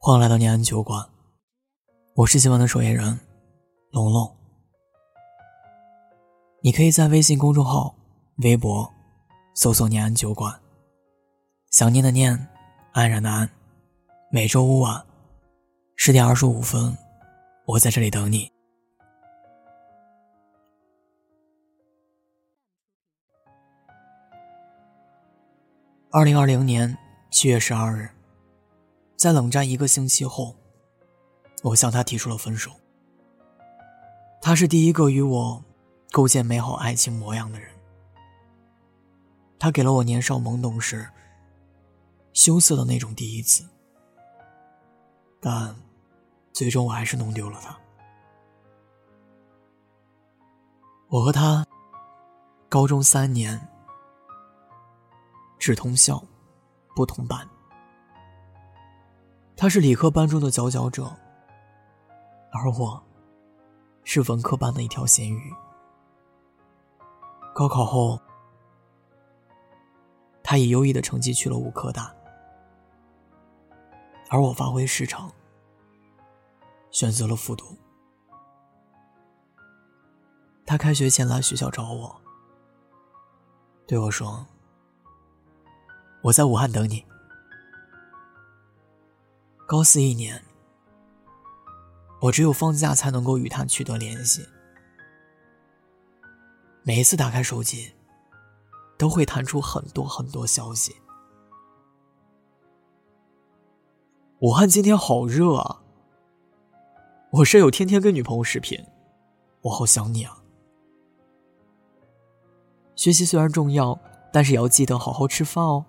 欢迎来到念安酒馆，我是今晚的守夜人，龙龙。你可以在微信公众号、微博搜索“念安酒馆”，想念的念，安然的安。每周五晚十点二十五分，我在这里等你。二零二零年七月十二日，在冷战一个星期后，我向他提出了分手。他是第一个与我构建美好爱情模样的人。他给了我年少懵懂时羞涩的那种第一次，但最终我还是弄丢了他。我和他高中三年。只通校，不同班。他是理科班中的佼佼者，而我是文科班的一条咸鱼。高考后，他以优异的成绩去了武科大，而我发挥失常，选择了复读。他开学前来学校找我，对我说。我在武汉等你。高四一年，我只有放假才能够与他取得联系。每一次打开手机，都会弹出很多很多消息。武汉今天好热啊！我舍友天天跟女朋友视频，我好想你啊。学习虽然重要，但是也要记得好好吃饭哦。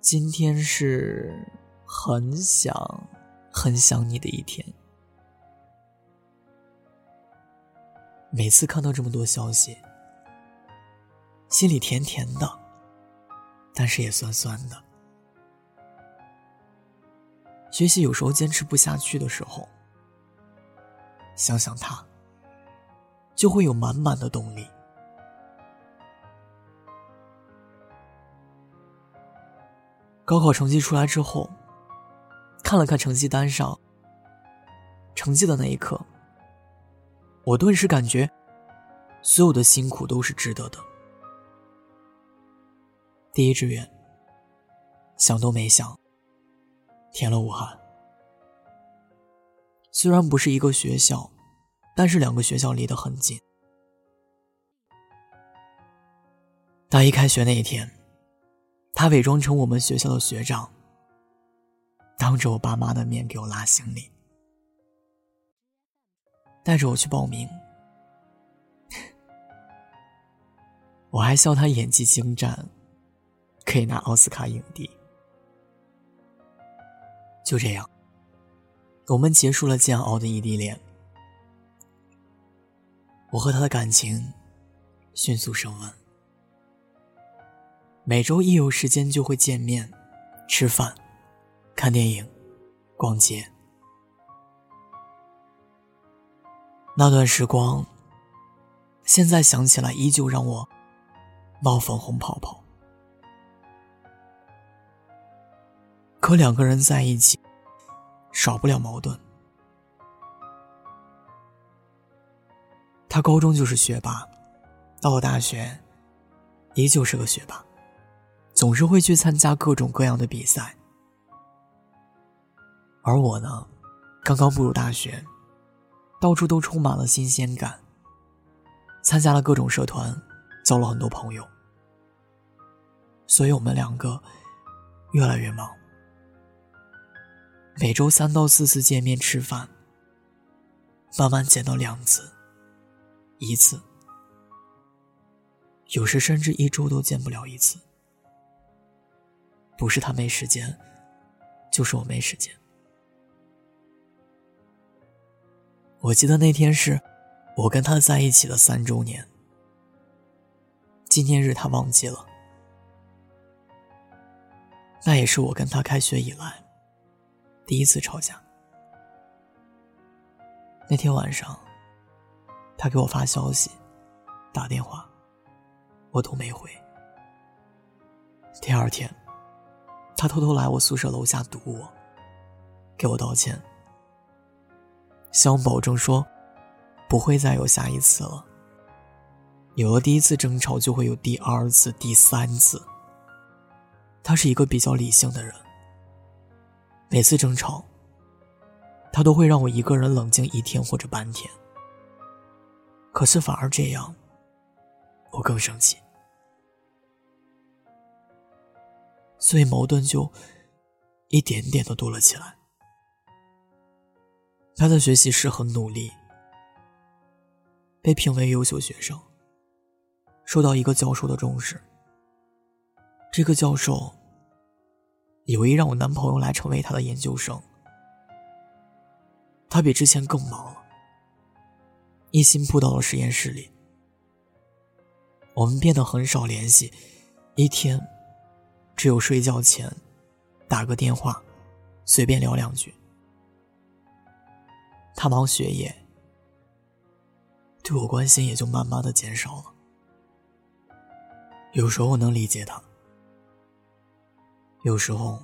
今天是很想很想你的一天。每次看到这么多消息，心里甜甜的，但是也酸酸的。学习有时候坚持不下去的时候，想想他，就会有满满的动力。高考成绩出来之后，看了看成绩单上成绩的那一刻，我顿时感觉所有的辛苦都是值得的。第一志愿，想都没想，填了武汉。虽然不是一个学校，但是两个学校离得很近。大一开学那一天。他伪装成我们学校的学长，当着我爸妈的面给我拉行李，带着我去报名。我还笑他演技精湛，可以拿奥斯卡影帝。就这样，我们结束了煎熬的异地恋。我和他的感情迅速升温。每周一有时间就会见面，吃饭、看电影、逛街。那段时光，现在想起来依旧让我冒粉红泡泡。可两个人在一起，少不了矛盾。他高中就是学霸，到了大学，依旧是个学霸。总是会去参加各种各样的比赛，而我呢，刚刚步入大学，到处都充满了新鲜感。参加了各种社团，交了很多朋友，所以我们两个越来越忙，每周三到四次见面吃饭，慢慢见到两次，一次，有时甚至一周都见不了一次。不是他没时间，就是我没时间。我记得那天是我跟他在一起的三周年，纪念日他忘记了。那也是我跟他开学以来第一次吵架。那天晚上，他给我发消息、打电话，我都没回。第二天。他偷偷来我宿舍楼下堵我，给我道歉，向我保证说不会再有下一次了。有了第一次争吵，就会有第二次、第三次。他是一个比较理性的人，每次争吵，他都会让我一个人冷静一天或者半天。可是反而这样，我更生气，所以矛盾就一点点的多了起来。他的学习是很努力，被评为优秀学生，受到一个教授的重视。这个教授有意让我男朋友来成为他的研究生，他比之前更忙了。一心扑到了实验室里，我们变得很少联系，一天只有睡觉前打个电话，随便聊两句。他忙学业，对我关心也就慢慢的减少了。有时候我能理解他，有时候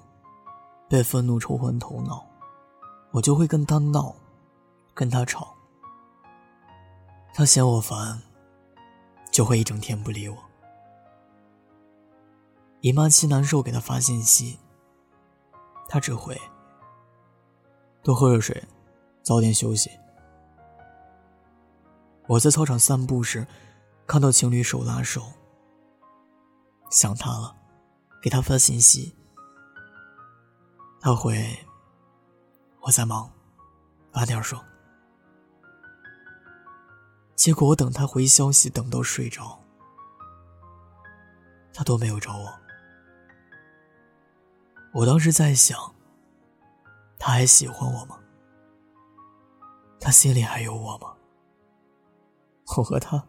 被愤怒冲昏头脑，我就会跟他闹，跟他吵。他嫌我烦，就会一整天不理我。姨妈期难受，给他发信息，他只会多喝热水，早点休息。我在操场散步时，看到情侣手拉手，想他了，给他发信息，他回我在忙，晚点说。结果我等他回消息，等到睡着，他都没有找我。我当时在想，他还喜欢我吗？他心里还有我吗？我和他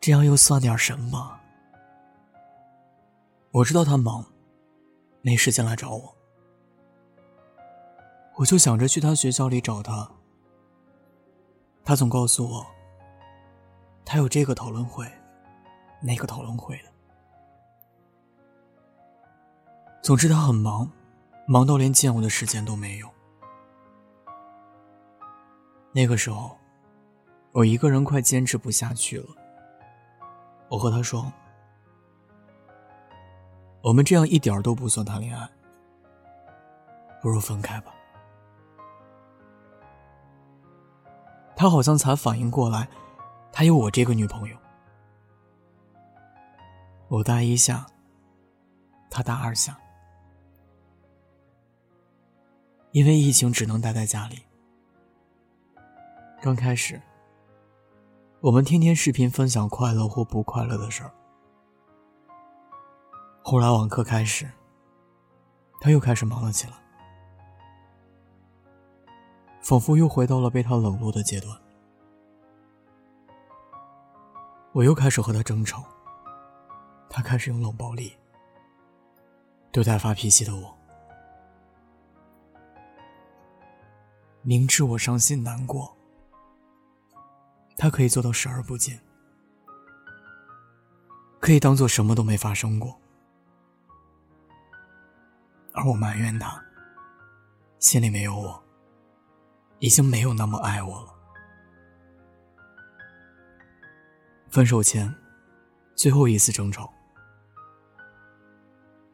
这样又算点什么？我知道他忙，没时间来找我，我就想着去他学校里找他。他总告诉我，他有这个讨论会，那个讨论会的。总之他很忙，忙到连见我的时间都没有。那个时候，我一个人快坚持不下去了。我和他说：“我们这样一点都不算谈恋爱，不如分开吧。”他好像才反应过来，他有我这个女朋友。我大一下，他大二下，因为疫情只能待在家里。刚开始，我们天天视频分享快乐或不快乐的事儿。后来网课开始，他又开始忙了起来。仿佛又回到了被他冷落的阶段，我又开始和他争吵，他开始用冷暴力对待发脾气的我。明知我伤心难过，他可以做到视而不见，可以当做什么都没发生过，而我埋怨他，心里没有我。已经没有那么爱我了。分手前，最后一次争吵，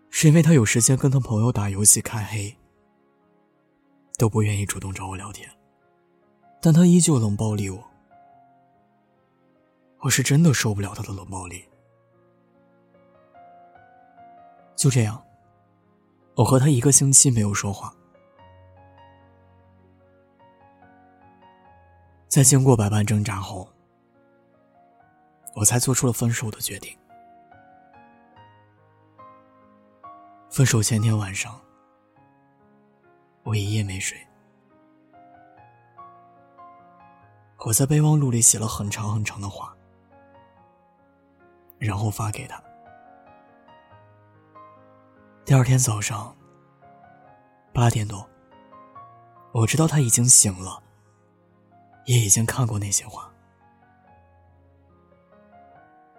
是因为他有时间跟他朋友打游戏开黑，都不愿意主动找我聊天，但他依旧冷暴力我。我是真的受不了他的冷暴力。就这样，我和他一个星期没有说话。在经过百般挣扎后，我才做出了分手的决定。分手前天晚上，我一夜没睡，我在备忘录里写了很长很长的话，然后发给他。第二天早上八点多，我知道他已经醒了。也已经看过那些话，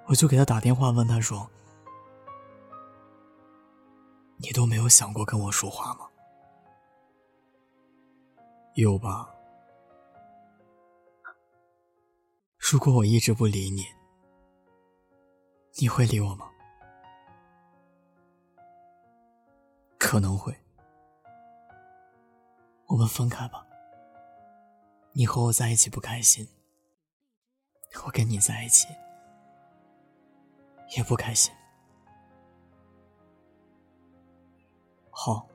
我就给他打电话问他说：“你都没有想过跟我说话吗？有吧？如果我一直不理你，你会理我吗？可能会。我们分开吧。你和我在一起不开心，我跟你在一起也不开心。好。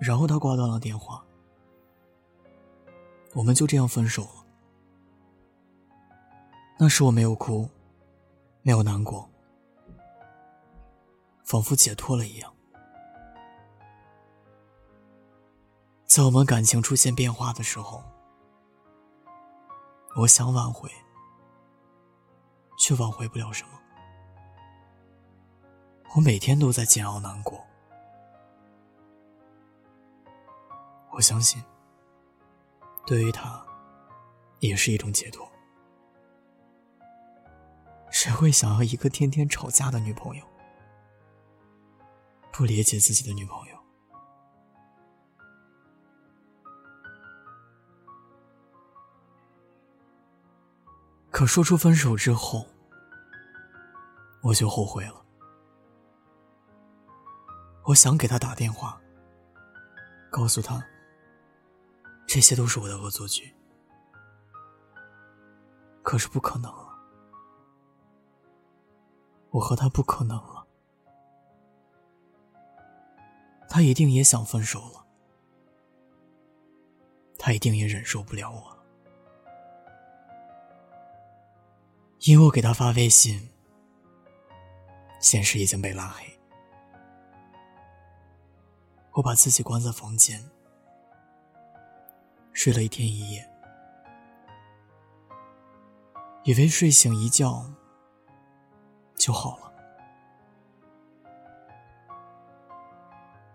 然后他挂断了电话，我们就这样分手了。那时我没有哭，没有难过，仿佛解脱了一样。在我们感情出现变化的时候，我想挽回，却挽回不了什么。我每天都在煎熬难过。我相信，对于他，也是一种解脱。谁会想要一个天天吵架的女朋友？不理解自己的女朋友？可说出分手之后，我就后悔了。我想给他打电话，告诉他。这些都是我的恶作剧，可是不可能，我和他不可能了，他一定也想分手了，他一定也忍受不了我了，因为我给他发微信，显示已经被拉黑，我把自己关在房间。睡了一天一夜，以为睡醒一觉就好了，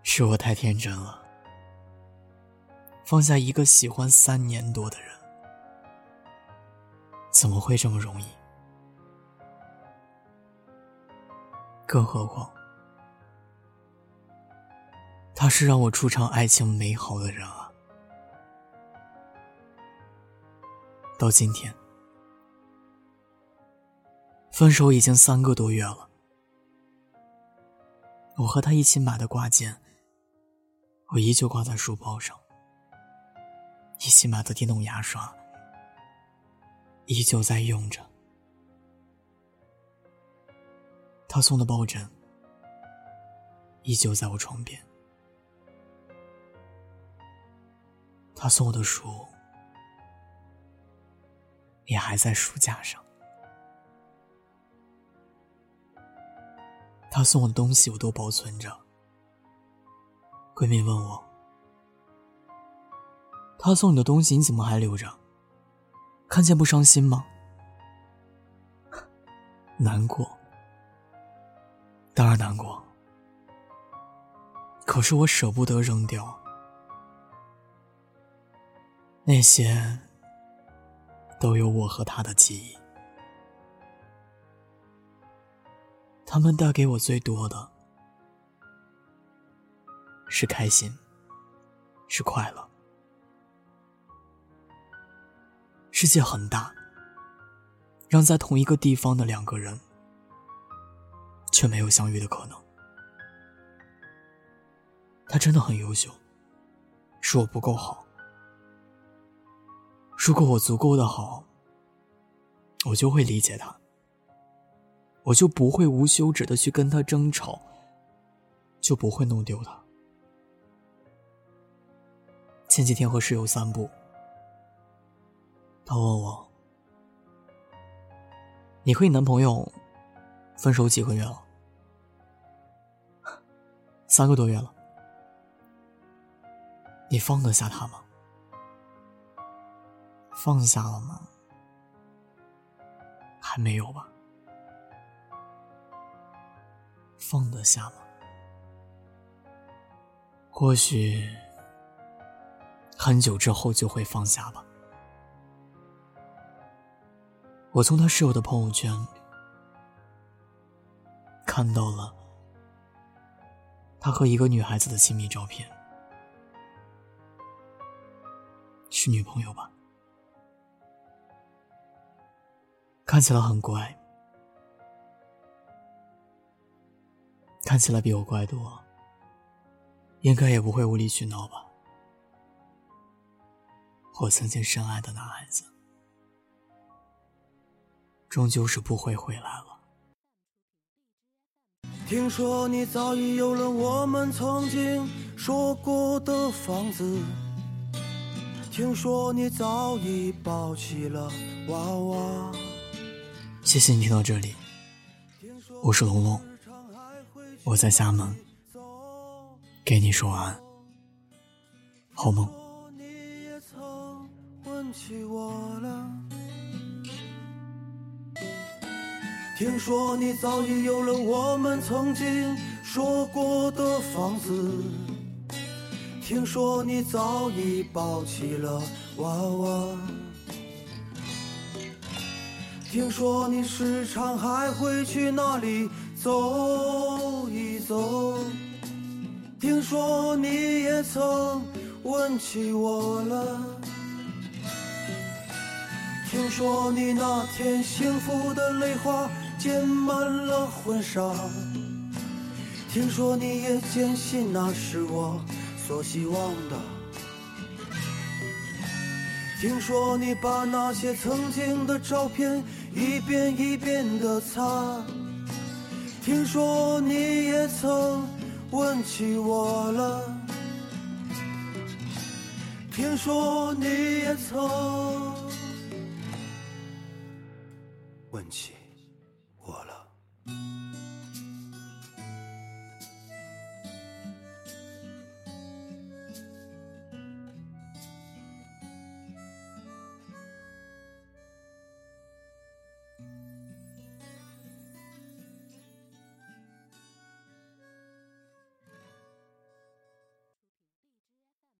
是我太天真了。放下一个喜欢三年多的人，怎么会这么容易？更何况，他是让我触尝爱情美好的人啊。到今天，分手已经三个多月了。我和他一起买的挂件，我依旧挂在书包上；一起买的电动牙刷，依旧在用着；他送的抱枕，依旧在我床边；他送我的书。也还在书架上。他送我的东西我都保存着。闺蜜问我：“他送你的东西你怎么还留着？看见不伤心吗？” 难过，当然难过。可是我舍不得扔掉那些。都有我和他的记忆，他们带给我最多的是开心，是快乐。世界很大，让在同一个地方的两个人却没有相遇的可能。他真的很优秀，是我不够好。如果我足够的好，我就会理解他，我就不会无休止的去跟他争吵，就不会弄丢他。前几天和室友散步，他问我：“你和你男朋友分手几个月了？”三个多月了。你放得下他吗？放下了吗？还没有吧。放得下吗？或许很久之后就会放下吧。我从他室友的朋友圈看到了他和一个女孩子的亲密照片，是女朋友吧？看起来很乖，看起来比我乖多，应该也不会无理取闹吧？我曾经深爱的男孩子，终究是不会回来了。听说你早已有了我们曾经说过的房子，听说你早已抱起了娃娃。谢谢你听到这里，我是龙龙，我在厦门，给你说晚安，好梦。听说你早已有了我们曾经说过的房子，听说你早已抱起了娃娃，听说你时常还会去那里走，听说你也曾问起我了。听说你那天幸福的泪花。溅满了婚纱。听说你也坚信那是我所希望的。听说你把那些曾经的照片一遍一遍的擦。听说你也曾问起我了。听说你也曾问起。